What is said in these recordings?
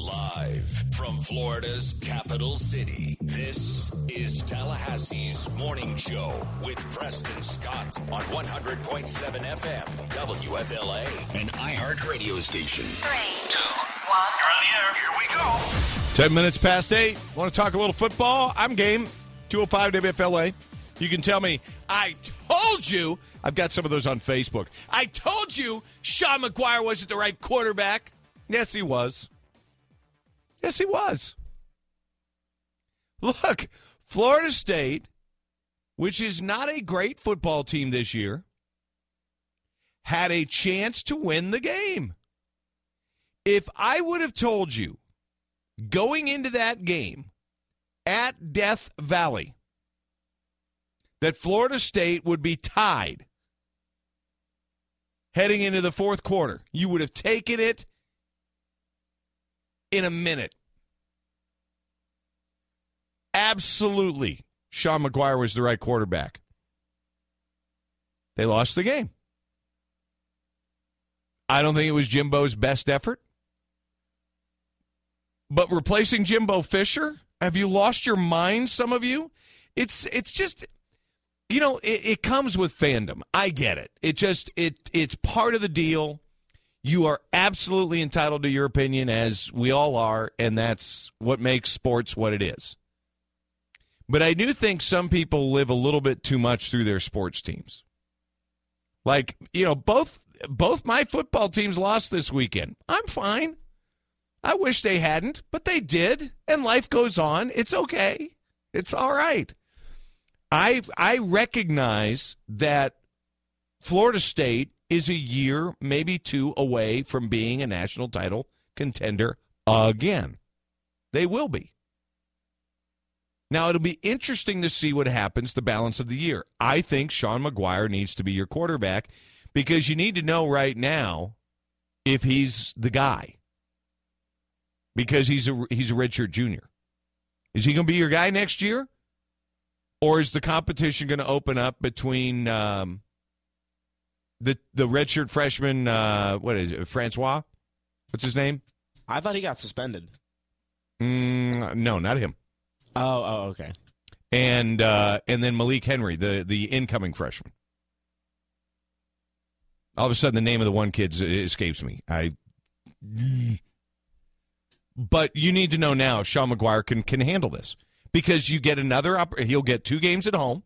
Live from Florida's capital city, this is Tallahassee's Morning Show with Preston Scott on 100.7 FM, WFLA, an iHeart radio station. Three, two, one. You're on the air. Here we go. 10 minutes past 8. Want to talk a little football? I'm game. 205 WFLA. You can tell me, I told you. I've got some of those on Facebook. I told you Sean Maguire wasn't the right quarterback. Yes, he was. Yes, he was. Look, Florida State, which is not a great football team this year, had a chance to win the game. If I would have told you going into that game at Death Valley that Florida State would be tied heading into the fourth quarter, you would have taken it in a minute. Absolutely. Sean Maguire was the right quarterback. They lost the game. I don't think it was Jimbo's best effort. But replacing Jimbo Fisher, have you lost your mind, some of you? It's it's just you know, it, it comes with fandom. I get it. It just it it's part of the deal. You are absolutely entitled to your opinion, as we all are, and that's what makes sports what it is. But I do think some people live a little bit too much through their sports teams. Like, you know, both both my football teams lost this weekend. I'm fine. I wish they hadn't, but they did, and life goes on. It's okay. It's all right. I I recognize that Florida State is a year, maybe two away from being a national title contender again. They will be. Now, it'll be interesting to see what happens the balance of the year. I think Sean Maguire needs to be your quarterback because you need to know right now if he's the guy. Because he's a he's a redshirt junior. Is he going to be your guy next year? Or is the competition going to open up between um, the the redshirt freshman? Uh, what is it, Francois? What's his name? I thought he got suspended. Mm, no, not him. Oh, oh, okay. And uh, and then Malik Henry, the the incoming freshman. All of a sudden, the name of the one kid escapes me. I. But you need to know now, Sean Maguire can can handle this because you get another. He'll get two games at home.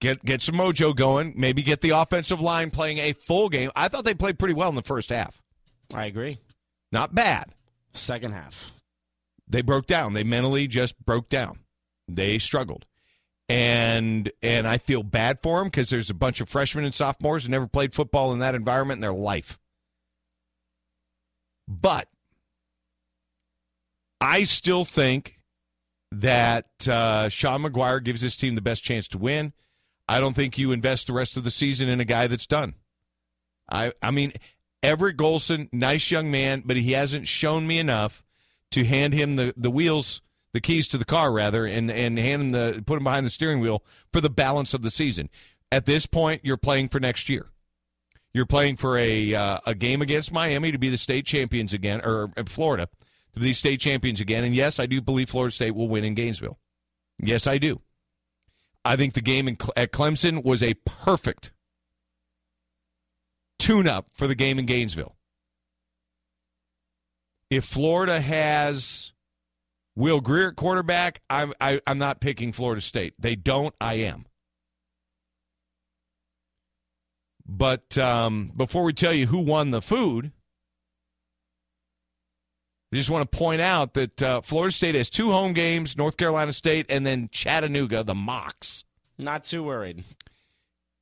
Get get some mojo going. Maybe get the offensive line playing a full game. I thought they played pretty well in the first half. I agree. Not bad. Second half. They broke down. They mentally just broke down. They struggled. And and I feel bad for them because there's a bunch of freshmen and sophomores who never played football in that environment in their life. But I still think that uh, Sean Maguire gives his team the best chance to win. I don't think you invest the rest of the season in a guy that's done. I I mean, Everett Golson, nice young man, but he hasn't shown me enough to hand him the, the wheels, the keys to the car rather, and and hand him the put him behind the steering wheel for the balance of the season. At this point, you're playing for next year. You're playing for a uh, a game against Miami to be the state champions again, or uh, Florida to be the state champions again. And yes, I do believe Florida State will win in Gainesville. Yes, I do. I think the game in, at Clemson was a perfect tune up for the game in Gainesville. If Florida has Will Grier at quarterback, I'm, I, am i am not picking Florida State. They don't, I am. But um, before we tell you who won the food, I just want to point out that uh, Florida State has two home games, North Carolina State, and then Chattanooga, the Mocs. Not too worried.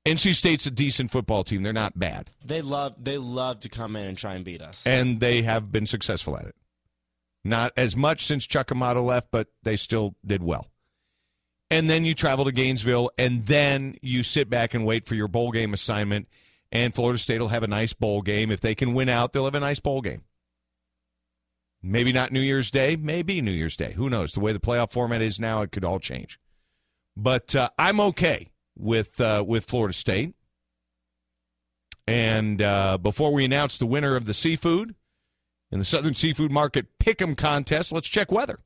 NC State's a decent football team. They're not bad. They love they love to come in and try and beat us. And they have been successful at it. Not as much since Chuck Amato left, but they still did well. And then you travel to Gainesville, and then you sit back and wait for your bowl game assignment. And Florida State will have a nice bowl game. If they can win out, they'll have a nice bowl game. Maybe not New Year's Day, maybe New Year's Day. Who knows? The way the playoff format is now, it could all change. But uh, I'm okay with uh, with Florida State. And uh, before we announce the winner of the seafood, in the Southern Seafood Market Pick'em contest. Let's check weather.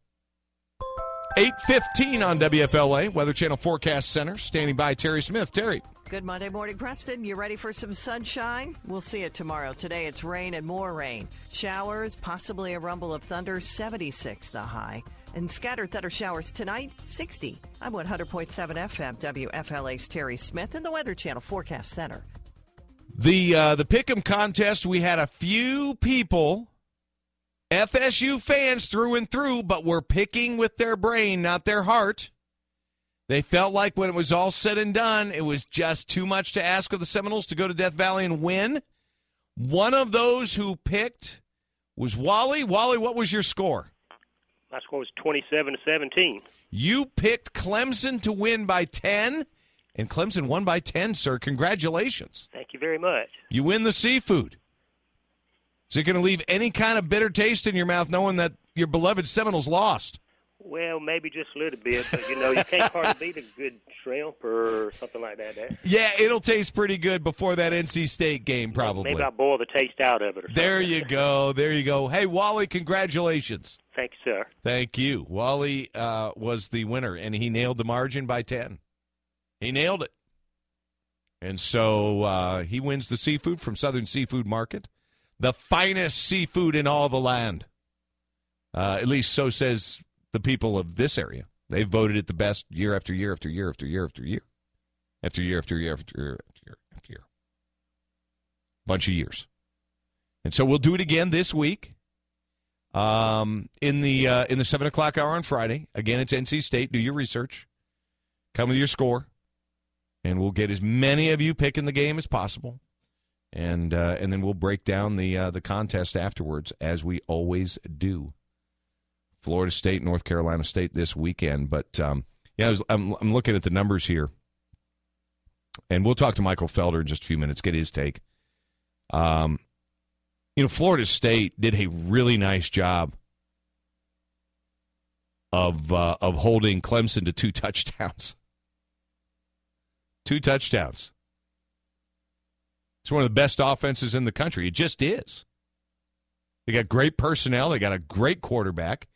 815 on WFLA, Weather Channel Forecast Center. Standing by Terry Smith. Terry. Good Monday morning, Preston. You ready for some sunshine? We'll see it tomorrow. Today it's rain and more rain. Showers, possibly a rumble of thunder, 76 the high. And scattered thunder showers tonight, 60. I'm 100.7 FM, WFLA's Terry Smith in the Weather Channel Forecast Center. The uh, the Pick'em contest, we had a few people, FSU fans through and through, but were picking with their brain, not their heart. They felt like when it was all said and done, it was just too much to ask of the Seminoles to go to Death Valley and win. One of those who picked was Wally. Wally, what was your score? My score was 27 to 17. You picked Clemson to win by 10, and Clemson won by 10, sir. Congratulations. Thank you very much. You win the seafood. Is it going to leave any kind of bitter taste in your mouth knowing that your beloved Seminoles lost? Well, maybe just a little bit, but you know, you can't hardly beat a good shrimp or something like that. that. Yeah, it'll taste pretty good before that NC State game, probably. Maybe I'll boil the taste out of it or. There you go. There you go. Hey, Wally, congratulations. Thank you, sir. Thank you. Wally uh, was the winner, and he nailed the margin by 10. He nailed it. And so uh, he wins the seafood from Southern Seafood Market, the finest seafood in all the land. Uh, at least so says the people of this area. They've voted it the best year after year after year after year after year. After year after year after year after year after year. Bunch of years. And so we'll do it again this week. Um, in the uh, in the seven o'clock hour on Friday. Again, it's NC State. Do your research. Come with your score, and we'll get as many of you picking the game as possible, and uh, and then we'll break down the uh, the contest afterwards, as we always do. Florida State, North Carolina State this weekend, but um, yeah, was, I'm I'm looking at the numbers here, and we'll talk to Michael Felder in just a few minutes, get his take. Um, you know, Florida State did a really nice job of uh, of holding Clemson to two touchdowns. Two touchdowns. It's one of the best offenses in the country. It just is. They got great personnel. They got a great quarterback,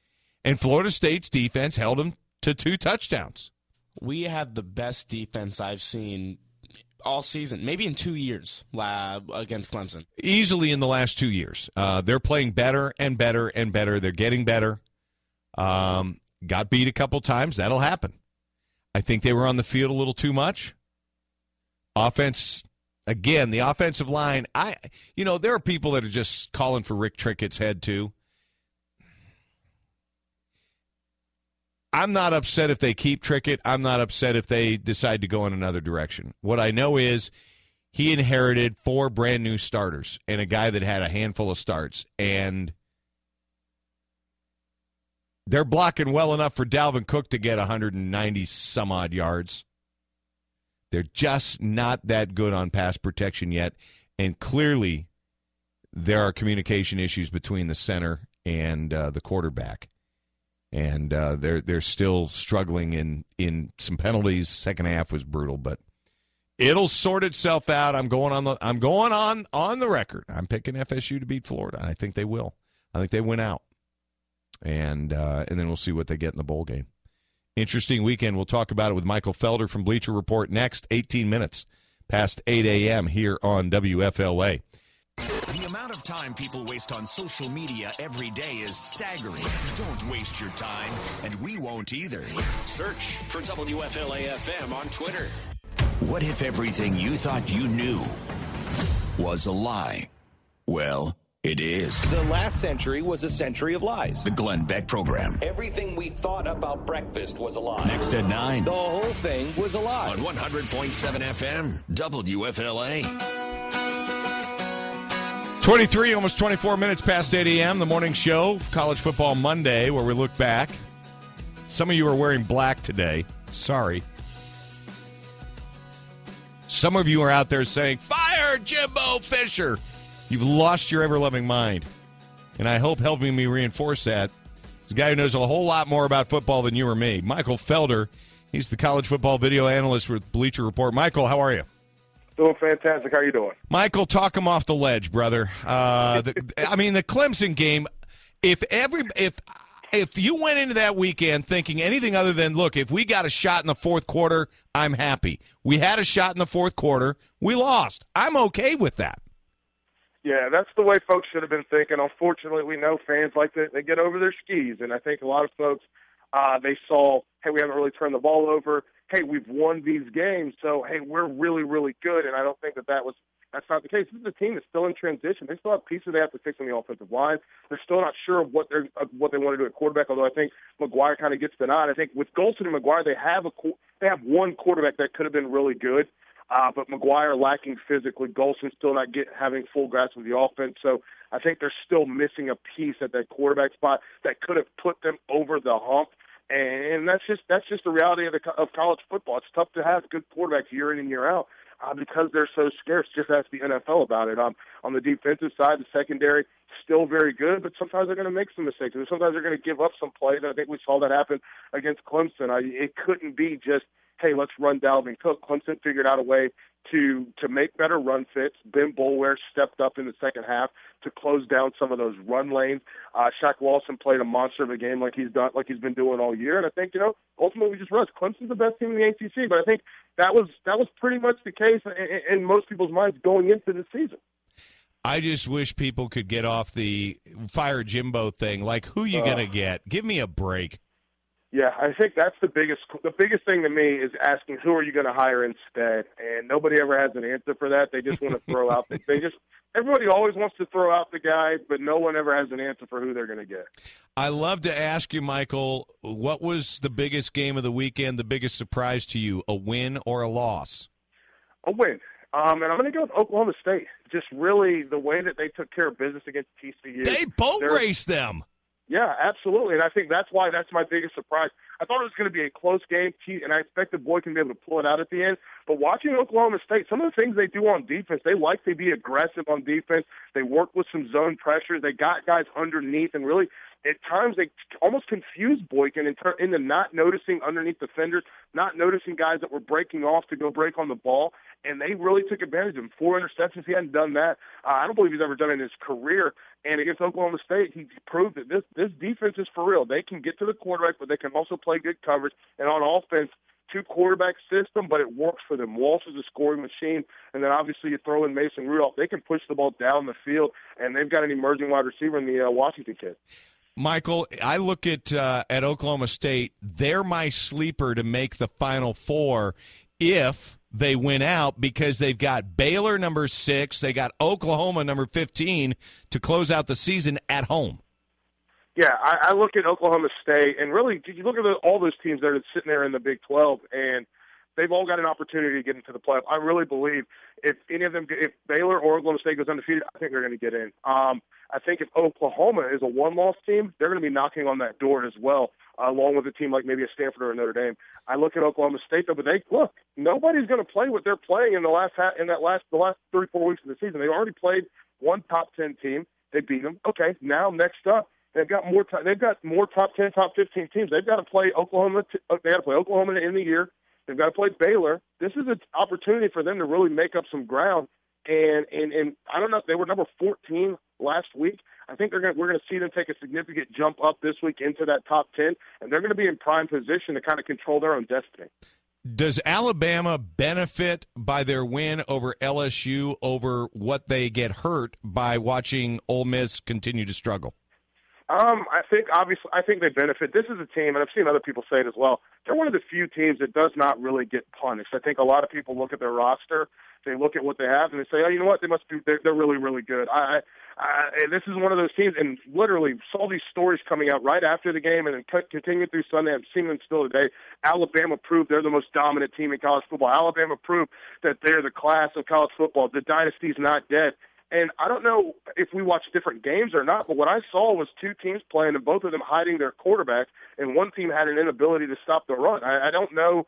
and Florida State's defense held them to two touchdowns. We have the best defense I've seen all season, maybe in two years uh, against Clemson. Easily in the last two years. Uh, they're playing better and better and better. They're getting better. Um, got beat a couple times. That'll happen. I think they were on the field a little too much. Offense, again, the offensive line. I, you know, there are people that are just calling for Rick Trickett's head too. I'm not upset if they keep Trickett. I'm not upset if they decide to go in another direction. What I know is he inherited four brand new starters and a guy that had a handful of starts. And they're blocking well enough for Dalvin Cook to get 190 some odd yards. They're just not that good on pass protection yet. And clearly, there are communication issues between the center and uh, the quarterback and uh, they're they're still struggling in in some penalties. Second half was brutal, but it'll sort itself out. I'm going on the I'm going on on the record. I'm picking FSU to beat Florida. I think they will. I think they win out, and uh, and then we'll see what they get in the bowl game. Interesting weekend. We'll talk about it with Michael Felder from Bleacher Report next. 18 minutes past 8 a.m. here on WFLA. The amount of time people waste on social media every day is staggering. Don't waste your time, and we won't either. Search for WFLA FM on Twitter. What if everything you thought you knew was a lie? Well, it is. The last century was a century of lies. The Glenn Beck Program. Everything we thought about breakfast was a lie. Next at 9 The whole thing was a lie. on 100.7 FM, WFLA. 23, almost 24 minutes past 8 a.m. The morning show, College Football Monday, where we look back. Some of you are wearing black today. Sorry. Some of you are out there saying, Fire Jimbo Fisher! You've lost your ever loving mind. And I hope helping me reinforce that is a guy who knows a whole lot more about football than you or me. Michael Felder. He's the college football video analyst with Bleacher Report. Michael, how are you? Doing fantastic. How you doing? Michael, talk him off the ledge, brother. Uh, the, I mean, the Clemson game. If every if if you went into that weekend thinking anything other than, look, if we got a shot in the fourth quarter, I'm happy. We had a shot in the fourth quarter. We lost. I'm okay with that. Yeah, that's the way folks should have been thinking. Unfortunately, we know fans like to they get over their skis, and I think a lot of folks uh, they saw, hey, we haven't really turned the ball over. Hey, we've won these games, so hey, we're really, really good. And I don't think that that was that's not the case. This is a team that's still in transition. They still have pieces they have to fix on the offensive line. They're still not sure of what they're of what they want to do at quarterback. Although I think Maguire kind of gets the nod. I think with Golson and Maguire, they have a they have one quarterback that could have been really good. Uh, but Maguire lacking physically, Golson still not get having full grasp of the offense. So I think they're still missing a piece at that quarterback spot that could have put them over the hump. And that's just that's just the reality of the of college football. It's tough to have good quarterbacks year in and year out uh, because they're so scarce. Just ask the NFL about it. Um, on the defensive side, the secondary still very good, but sometimes they're going to make some mistakes, and sometimes they're going to give up some plays. I think we saw that happen against Clemson. I, it couldn't be just hey, let's run Dalvin Cook. Clemson figured out a way to to make better run fits. Ben Boulware stepped up in the second half to close down some of those run lanes. Uh, Shaq Lawson played a monster of a game like he's done like he's been doing all year. And I think you know ultimately we just realized Clemson's the best team in the ACC. But I think that was that was pretty much the case in, in most people's minds going into the season. I just wish people could get off the fire Jimbo thing. Like, who you uh, gonna get? Give me a break. Yeah, I think that's the biggest the biggest thing to me is asking who are you going to hire instead, and nobody ever has an answer for that. They just want to throw out. The, they just everybody always wants to throw out the guy, but no one ever has an answer for who they're going to get. I love to ask you, Michael, what was the biggest game of the weekend? The biggest surprise to you, a win or a loss? A win. Um, and I'm going to go with Oklahoma State. Just really the way that they took care of business against TCU. They boat raced them. Yeah, absolutely. And I think that's why that's my biggest surprise. I thought it was going to be a close game, and I expected Boykin can be able to pull it out at the end. But watching Oklahoma State, some of the things they do on defense, they like to be aggressive on defense. They work with some zone pressure. They got guys underneath, and really, at times, they almost confused Boykin in ter- into not noticing underneath defenders, not noticing guys that were breaking off to go break on the ball and they really took advantage of him. Four interceptions. He hadn't done that. Uh, I don't believe he's ever done it in his career. And against Oklahoma State, he proved that this this defense is for real. They can get to the quarterback, but they can also play good coverage. And on offense, two quarterback system, but it works for them. Walsh is a scoring machine, and then obviously you throw in Mason Rudolph. They can push the ball down the field, and they've got an emerging wide receiver in the uh, Washington kid. Michael, I look at uh, at Oklahoma State. They're my sleeper to make the Final Four if they win out because they've got Baylor number six, they got Oklahoma number fifteen to close out the season at home. Yeah, I, I look at Oklahoma State, and really, you look at the, all those teams that are sitting there in the Big Twelve, and they've all got an opportunity to get into the playoff. I really believe if any of them, if Baylor or Oklahoma State goes undefeated, I think they're going to get in. Um, I think if Oklahoma is a one-loss team, they're going to be knocking on that door as well along with a team like maybe a Stanford or a Notre Dame. I look at Oklahoma State though, but they look nobody's going to play what they're playing in the last ha- in that last the last three four weeks of the season. They already played one top ten team. They beat them. Okay, now next up. They've got more. T- they've got more top ten, top fifteen teams. They've got to play Oklahoma. T- they got to play Oklahoma in the year. They've got to play Baylor. This is an opportunity for them to really make up some ground. And and and I don't know. They were number 14 last week. I think they're going we're going to see them take a significant jump up this week into that top 10, and they're going to be in prime position to kind of control their own destiny. Does Alabama benefit by their win over LSU over what they get hurt by watching Ole Miss continue to struggle? Um, I think obviously I think they benefit. This is a team, and I've seen other people say it as well. They're one of the few teams that does not really get punished. I think a lot of people look at their roster, they look at what they have, and they say, "Oh, you know what? They must be. They're, they're really, really good." I, I, this is one of those teams, and literally saw these stories coming out right after the game, and then continuing through Sunday. I'm seeing them still today. Alabama proved they're the most dominant team in college football. Alabama proved that they're the class of college football. The dynasty's not dead. And I don't know if we watched different games or not, but what I saw was two teams playing and both of them hiding their quarterback, and one team had an inability to stop the run. I, I don't know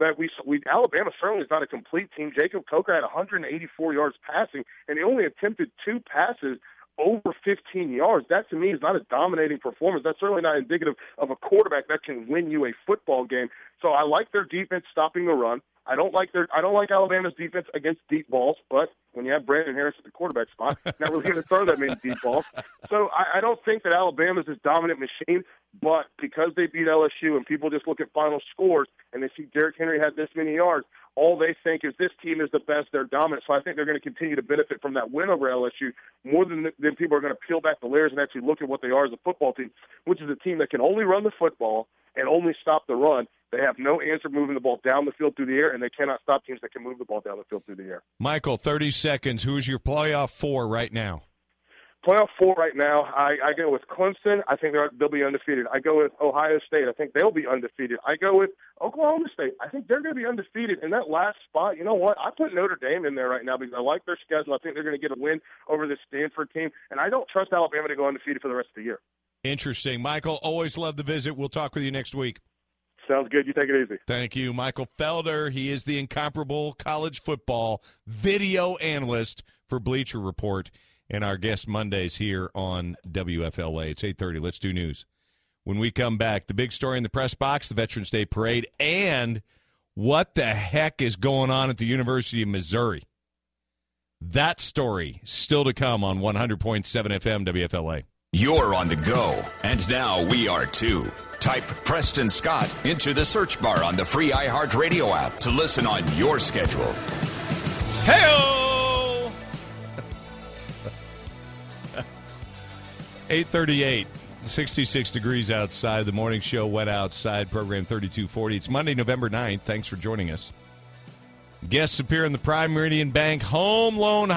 that we, we Alabama certainly is not a complete team. Jacob Coker had 184 yards passing, and he only attempted two passes over 15 yards. That to me is not a dominating performance. That's certainly not indicative of a quarterback that can win you a football game. So I like their defense stopping the run. I don't like their I don't like Alabama's defense against deep balls, but when you have Brandon Harris at the quarterback spot, not really going to throw that many deep balls. So I, I don't think that Alabama's this dominant machine, but because they beat LSU and people just look at final scores and they see Derrick Henry had this many yards, all they think is this team is the best, they're dominant. So I think they're going to continue to benefit from that win over LSU more than than people are going to peel back the layers and actually look at what they are as a football team, which is a team that can only run the football and only stop the run. They have no answer moving the ball down the field through the air, and they cannot stop teams that can move the ball down the field through the air. Michael, 30 seconds. Who's your playoff four right now? Playoff four right now. I, I go with Clemson. I think they're, they'll be undefeated. I go with Ohio State. I think they'll be undefeated. I go with Oklahoma State. I think they're going to be undefeated. In that last spot, you know what? I put Notre Dame in there right now because I like their schedule. I think they're going to get a win over the Stanford team, and I don't trust Alabama to go undefeated for the rest of the year. Interesting. Michael, always love the visit. We'll talk with you next week. Sounds good. You take it easy. Thank you, Michael Felder. He is the incomparable college football video analyst for Bleacher Report and our guest Mondays here on WFLA. It's 8:30. Let's do news. When we come back, the big story in the press box, the Veterans Day parade, and what the heck is going on at the University of Missouri? That story still to come on 100.7 FM WFLA. You're on the go, and now we are too. Type Preston Scott into the search bar on the free iHeartRadio app to listen on your schedule. Hey! 838, 66 degrees outside. The morning show wet outside, program 3240. It's Monday, November 9th. Thanks for joining us. Guests appear in the Prime Meridian Bank Home Loan.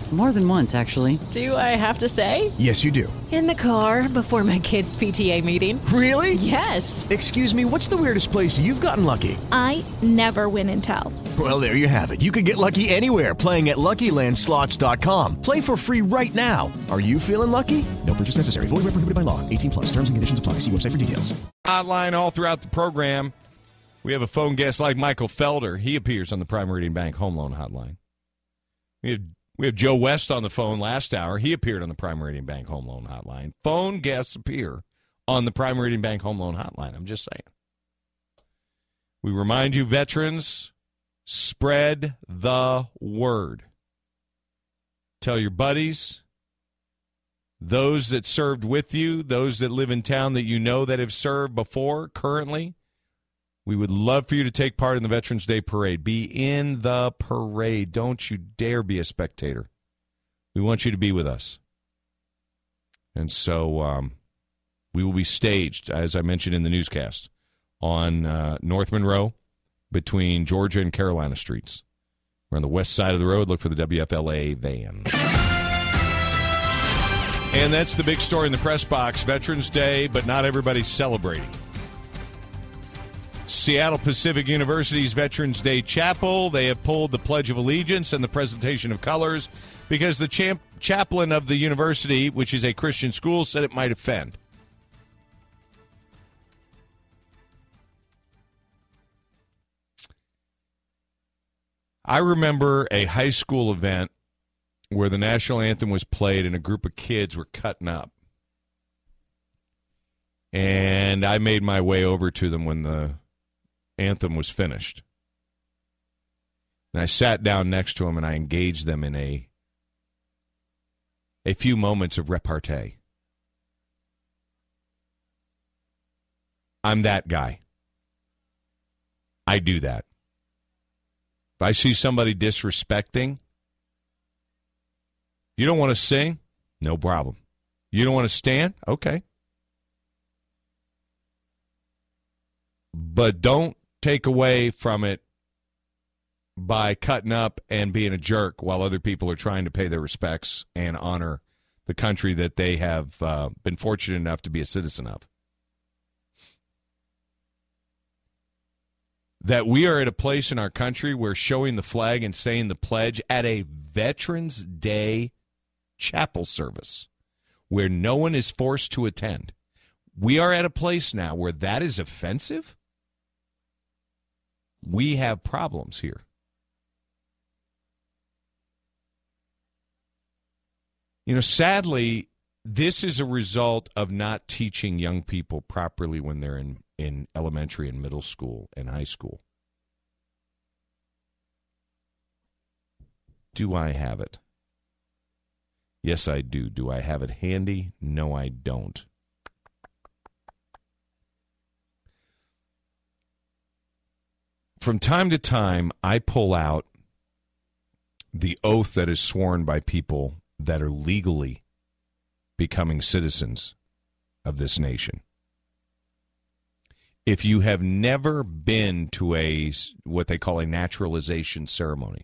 More than once, actually. Do I have to say? Yes, you do. In the car before my kids' PTA meeting. Really? Yes. Excuse me, what's the weirdest place you've gotten lucky? I never win and tell. Well, there you have it. You can get lucky anywhere playing at LuckyLandSlots.com. Play for free right now. Are you feeling lucky? No purchase necessary. Void where prohibited by law. 18 plus. Terms and conditions apply. See website for details. Hotline all throughout the program. We have a phone guest like Michael Felder. He appears on the Prime Meridian Bank Home Loan Hotline. We have we have Joe West on the phone last hour. He appeared on the Prime Meridian Bank Home Loan Hotline. Phone guests appear on the Prime Meridian Bank Home Loan Hotline. I'm just saying. We remind you, veterans, spread the word. Tell your buddies, those that served with you, those that live in town that you know that have served before, currently. We would love for you to take part in the Veterans Day Parade. Be in the parade. Don't you dare be a spectator. We want you to be with us. And so um, we will be staged, as I mentioned in the newscast, on uh, North Monroe between Georgia and Carolina streets. We're on the west side of the road. Look for the WFLA van. And that's the big story in the press box Veterans Day, but not everybody's celebrating. Seattle Pacific University's Veterans Day Chapel. They have pulled the Pledge of Allegiance and the presentation of colors because the champ- chaplain of the university, which is a Christian school, said it might offend. I remember a high school event where the national anthem was played and a group of kids were cutting up. And I made my way over to them when the anthem was finished. And I sat down next to him and I engaged them in a a few moments of repartee. I'm that guy. I do that. If I see somebody disrespecting, you don't want to sing? No problem. You don't want to stand? Okay. But don't take away from it by cutting up and being a jerk while other people are trying to pay their respects and honor the country that they have uh, been fortunate enough to be a citizen of. That we are at a place in our country where showing the flag and saying the pledge at a Veterans Day chapel service where no one is forced to attend. We are at a place now where that is offensive. We have problems here. You know, sadly, this is a result of not teaching young people properly when they're in, in elementary and middle school and high school. Do I have it? Yes, I do. Do I have it handy? No, I don't. From time to time, I pull out the oath that is sworn by people that are legally becoming citizens of this nation. If you have never been to a what they call a naturalization ceremony,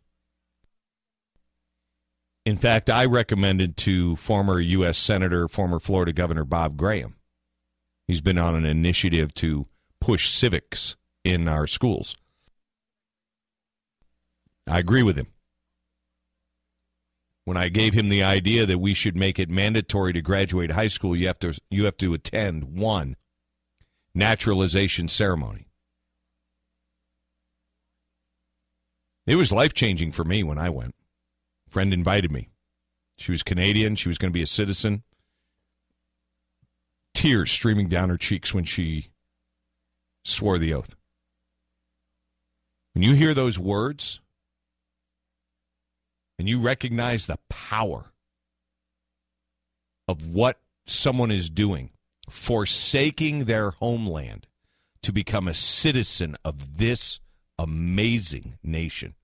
in fact, I recommended to former U.S. Senator, former Florida Governor Bob Graham. He's been on an initiative to push civics in our schools. I agree with him when I gave him the idea that we should make it mandatory to graduate high school, you have to you have to attend one naturalization ceremony. It was life changing for me when I went. A friend invited me. She was Canadian. She was going to be a citizen. Tears streaming down her cheeks when she swore the oath. When you hear those words, and you recognize the power of what someone is doing, forsaking their homeland to become a citizen of this amazing nation,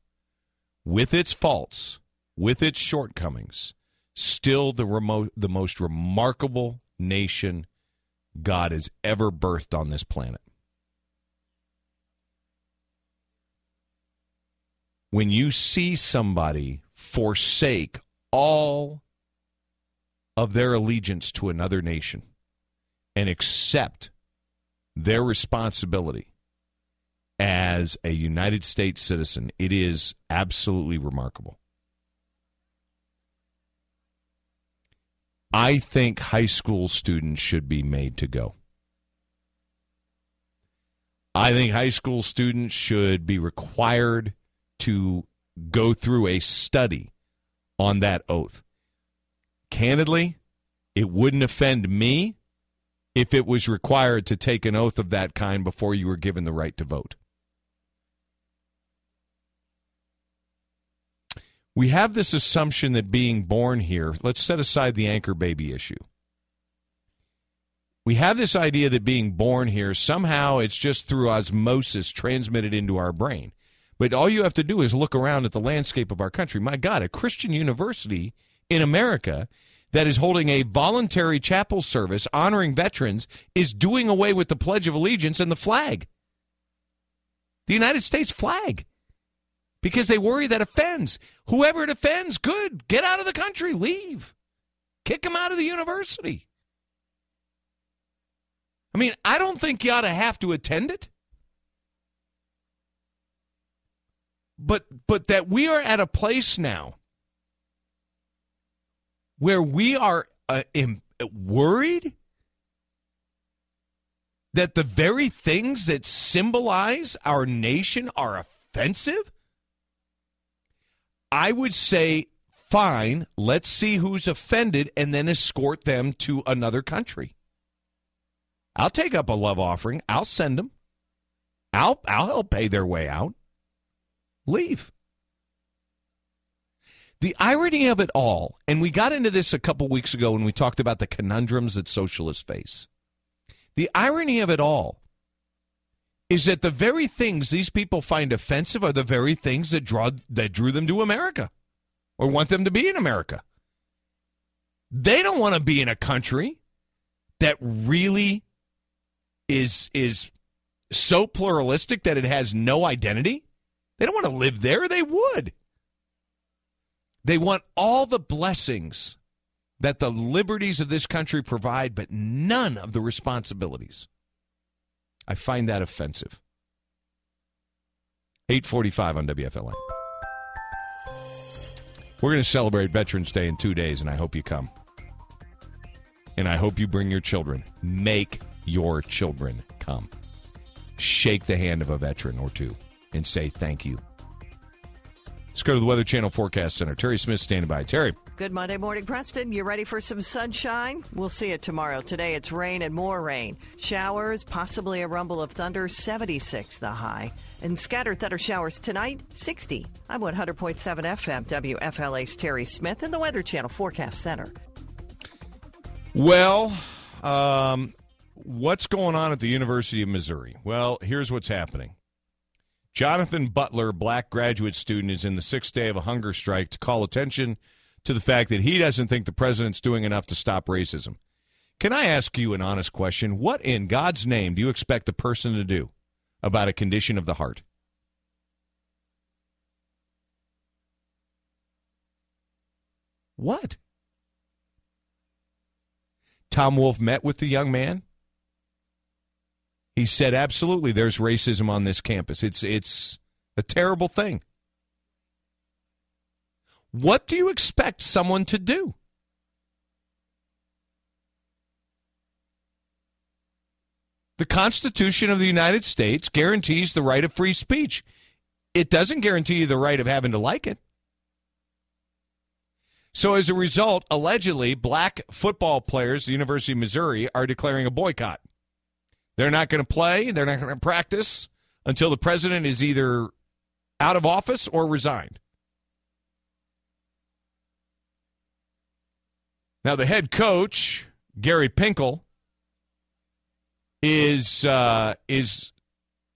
with its faults, with its shortcomings, still the remote, the most remarkable nation God has ever birthed on this planet. When you see somebody forsake all of their allegiance to another nation and accept their responsibility as a United States citizen, it is absolutely remarkable. I think high school students should be made to go. I think high school students should be required to go through a study on that oath. Candidly, it wouldn't offend me if it was required to take an oath of that kind before you were given the right to vote. We have this assumption that being born here, let's set aside the anchor baby issue. We have this idea that being born here, somehow it's just through osmosis transmitted into our brain. But all you have to do is look around at the landscape of our country. My God, a Christian university in America that is holding a voluntary chapel service honoring veterans is doing away with the Pledge of Allegiance and the flag. The United States flag. Because they worry that offends. Whoever it offends, good. Get out of the country. Leave. Kick them out of the university. I mean, I don't think you ought to have to attend it. But but that we are at a place now where we are uh, in, worried that the very things that symbolize our nation are offensive? I would say fine let's see who's offended and then escort them to another country. I'll take up a love offering. I'll send them. I'll i'll help pay their way out leave. The irony of it all, and we got into this a couple weeks ago when we talked about the conundrums that socialists face. The irony of it all is that the very things these people find offensive are the very things that draw that drew them to America or want them to be in America. They don't want to be in a country that really is is so pluralistic that it has no identity. They don't want to live there. They would. They want all the blessings that the liberties of this country provide, but none of the responsibilities. I find that offensive. 845 on WFLA. We're going to celebrate Veterans Day in two days, and I hope you come. And I hope you bring your children. Make your children come. Shake the hand of a veteran or two and say thank you. Let's go to the Weather Channel Forecast Center. Terry Smith standing by. Terry. Good Monday morning, Preston. You ready for some sunshine? We'll see it tomorrow. Today it's rain and more rain. Showers, possibly a rumble of thunder, 76 the high. And scattered thunder showers tonight, 60. I'm 100.7 FM, WFLA's Terry Smith in the Weather Channel Forecast Center. Well, um, what's going on at the University of Missouri? Well, here's what's happening. Jonathan Butler, black graduate student, is in the sixth day of a hunger strike to call attention to the fact that he doesn't think the president's doing enough to stop racism. Can I ask you an honest question? What in God's name do you expect a person to do about a condition of the heart? What? Tim Wolfe met with the young man. He said, "Absolutely, there's racism on this campus. It's it's a terrible thing." What do you expect someone to do? The Constitution of the United States guarantees the right of free speech. It doesn't guarantee you the right of having to like it. So, as a result, allegedly, black football players, the University of Missouri, are declaring a boycott. They're not going to play, they're not going to practice until the president is either out of office or resigned. Now, the head coach, Gary Pinkel, is uh, is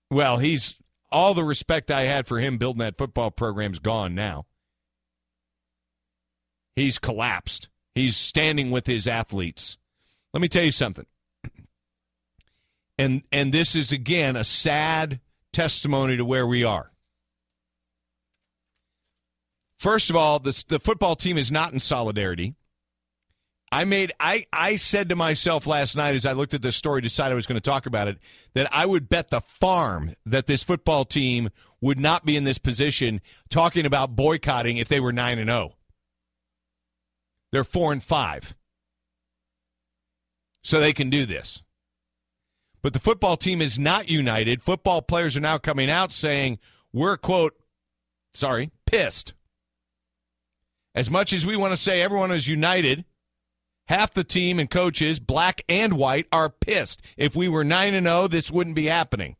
well, he's all the respect I had for him building that football program's gone now. He's collapsed. He's standing with his athletes. Let me tell you something. And and this is again a sad testimony to where we are. First of all, the the football team is not in solidarity. I made I I said to myself last night as I looked at this story, decided I was going to talk about it, that I would bet the farm that this football team would not be in this position talking about boycotting if they were nine and zero. They're four and five, so they can do this. But the football team is not united. Football players are now coming out saying we're quote, sorry, pissed. As much as we want to say everyone is united half the team and coaches, black and white, are pissed. If we were 9 and 0, this wouldn't be happening.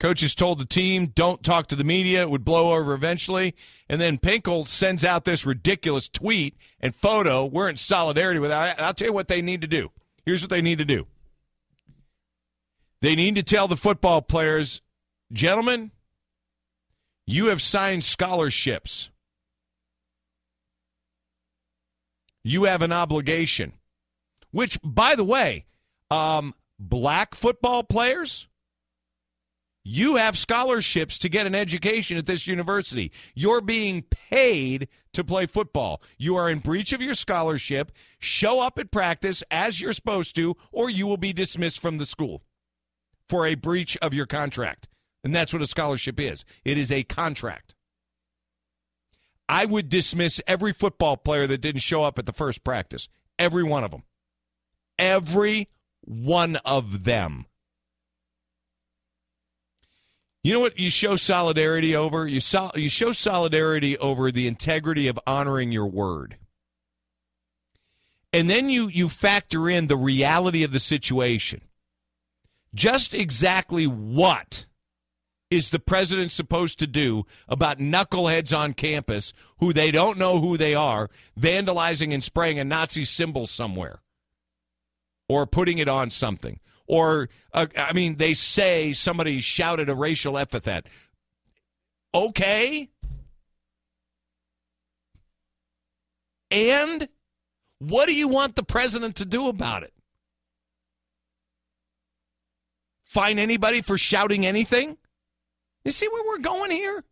Coaches told the team, don't talk to the media. It would blow over eventually. And then Pinkel sends out this ridiculous tweet and photo. We're in solidarity with that. I'll tell you what they need to do. Here's what they need to do they need to tell the football players, gentlemen, you have signed scholarships. you have an obligation. Which, by the way, um, black football players, you have scholarships to get an education at this university. You're being paid to play football. You are in breach of your scholarship. Show up at practice as you're supposed to, or you will be dismissed from the school for a breach of your contract. And that's what a scholarship is it is a contract. I would dismiss every football player that didn't show up at the first practice. Every one of them. Every one of them. You know what you show solidarity over? You, so, you show solidarity over the integrity of honoring your word. And then you, you factor in the reality of the situation. Just exactly what is the president supposed to do about knuckleheads on campus who they don't know who they are, vandalizing and spraying a Nazi symbol somewhere or putting it on something? Or, uh, I mean, they say somebody shouted a racial epithet. Okay. And what do you want the president to do about it? Fine anybody for shouting anything? You see where we're going here?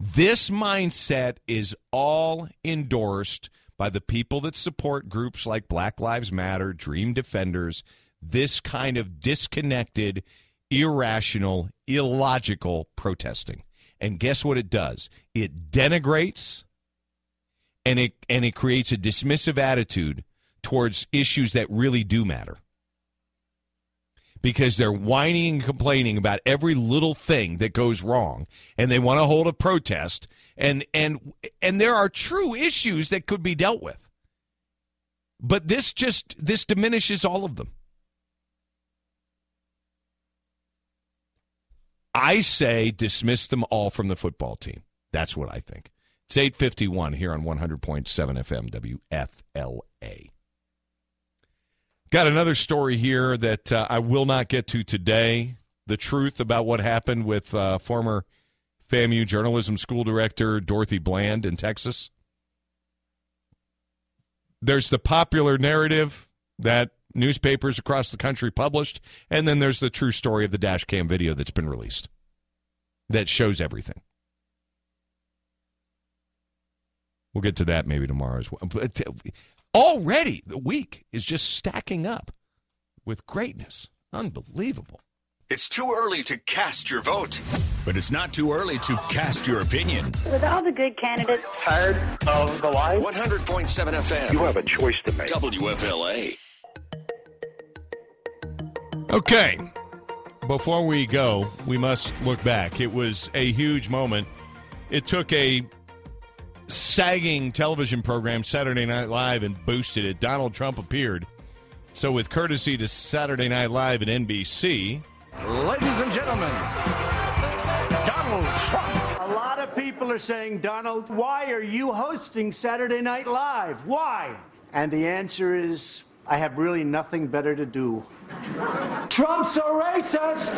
This mindset is all endorsed by the people that support groups like Black Lives Matter, Dream Defenders, this kind of disconnected, irrational, illogical protesting. And guess what it does? It denigrates and it and it creates a dismissive attitude towards issues that really do matter because they're whining and complaining about every little thing that goes wrong and they want to hold a protest and and and there are true issues that could be dealt with. But this just this diminishes all of them. I say dismiss them all from the football team. That's what I think. It's 851 here on 100.7 FM WFLA. Got another story here that uh, I will not get to today. The truth about what happened with uh, former FAMU journalism school director Dorothy Bland in Texas. There's the popular narrative that newspapers across the country published, and then there's the true story of the dash cam video that's been released that shows everything. We'll get to that maybe tomorrow as well. But uh, already the week is just stacking up with greatness. Unbelievable. It's too early to cast your vote, but it's not too early to cast your opinion. With all the good candidates. Tired of the lie? 100.7 FM. You have a choice to make. WFLA. Okay. Before we go, we must look back. It was a huge moment. It took a sagging television program, Saturday Night Live, and boosted it. Donald Trump appeared. So, with courtesy to Saturday Night Live and NBC, Ladies and gentlemen, people are saying, Donald, why are you hosting Saturday Night Live? Why? And the answer is, I have really nothing better to do. Trump's a racist!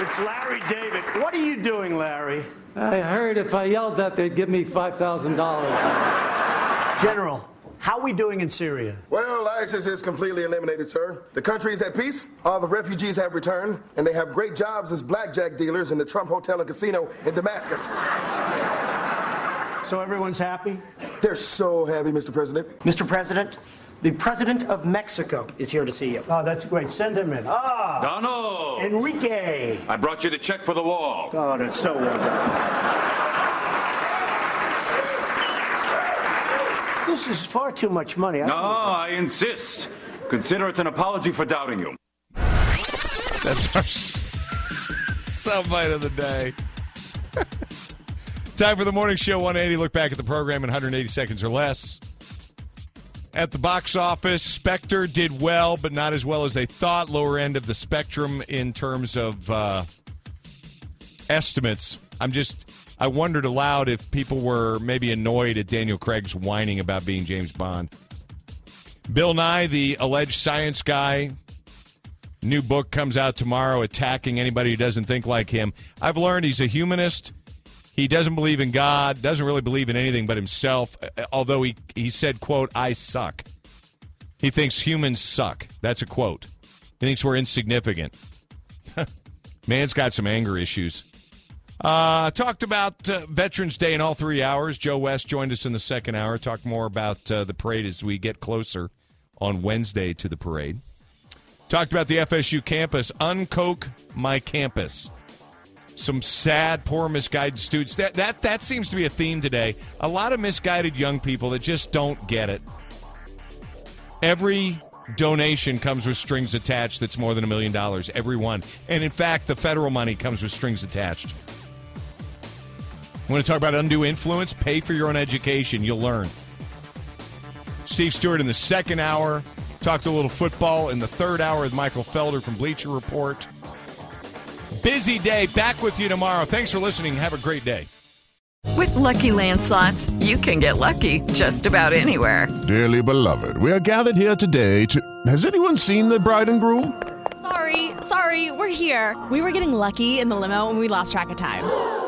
It's Larry David. What are you doing, Larry? I heard if I yelled that, they'd give me $5,000. General, how are we doing in Syria? Well, ISIS is completely eliminated, sir. The country is at peace. All the refugees have returned, and they have great jobs as blackjack dealers in the Trump Hotel and Casino in Damascus. So everyone's happy? They're so happy, Mr. President. Mr. President, the President of Mexico is here to see you. Oh, that's great. Send him in. Ah! Donald! Enrique! I brought you the check for the wall. Oh, that's so well This is far too much money. I No, I insist. Consider it an apology for doubting you. That's our soundbite of the day. Time for the morning show 180. Look back at the program in 180 seconds or less. At the box office, Spectre did well, but not as well as they thought. Lower end of the spectrum in terms of uh, estimates. I'm just, I wondered aloud if people were maybe annoyed at Daniel Craig's whining about being James Bond. Bill Nye, the alleged science guy, new book comes out tomorrow attacking anybody who doesn't think like him. I've learned he's a humanist. He doesn't believe in God, doesn't really believe in anything but himself, uh, although he, he said, quote, I suck. He thinks humans suck. That's a quote. He thinks we're insignificant. Man's got some anger issues. Uh, talked about uh, Veterans Day in all three hours. Joe West joined us in the second hour. Talk more about uh, the parade as we get closer on Wednesday to the parade. Talked about the FSU campus. UnKoch my campus. Some sad, poor, misguided students. That that that seems to be a theme today. A lot of misguided young people that just don't get it. Every donation comes with strings attached that's more than a million dollars. Every one. And in fact, the federal money comes with strings attached. Want to talk about undue influence? Pay for your own education. You'll learn. Steve Stewart in the second hour. Talked a little football in the third hour with Michael Felder from Bleacher Report. Busy day. Back with you tomorrow. Thanks for listening. Have a great day. With Lucky Land slots, you can get lucky just about anywhere. Dearly beloved, we are gathered here today to. Has anyone seen the bride and groom? Sorry, sorry, we're here. We were getting lucky in the limo and we lost track of time.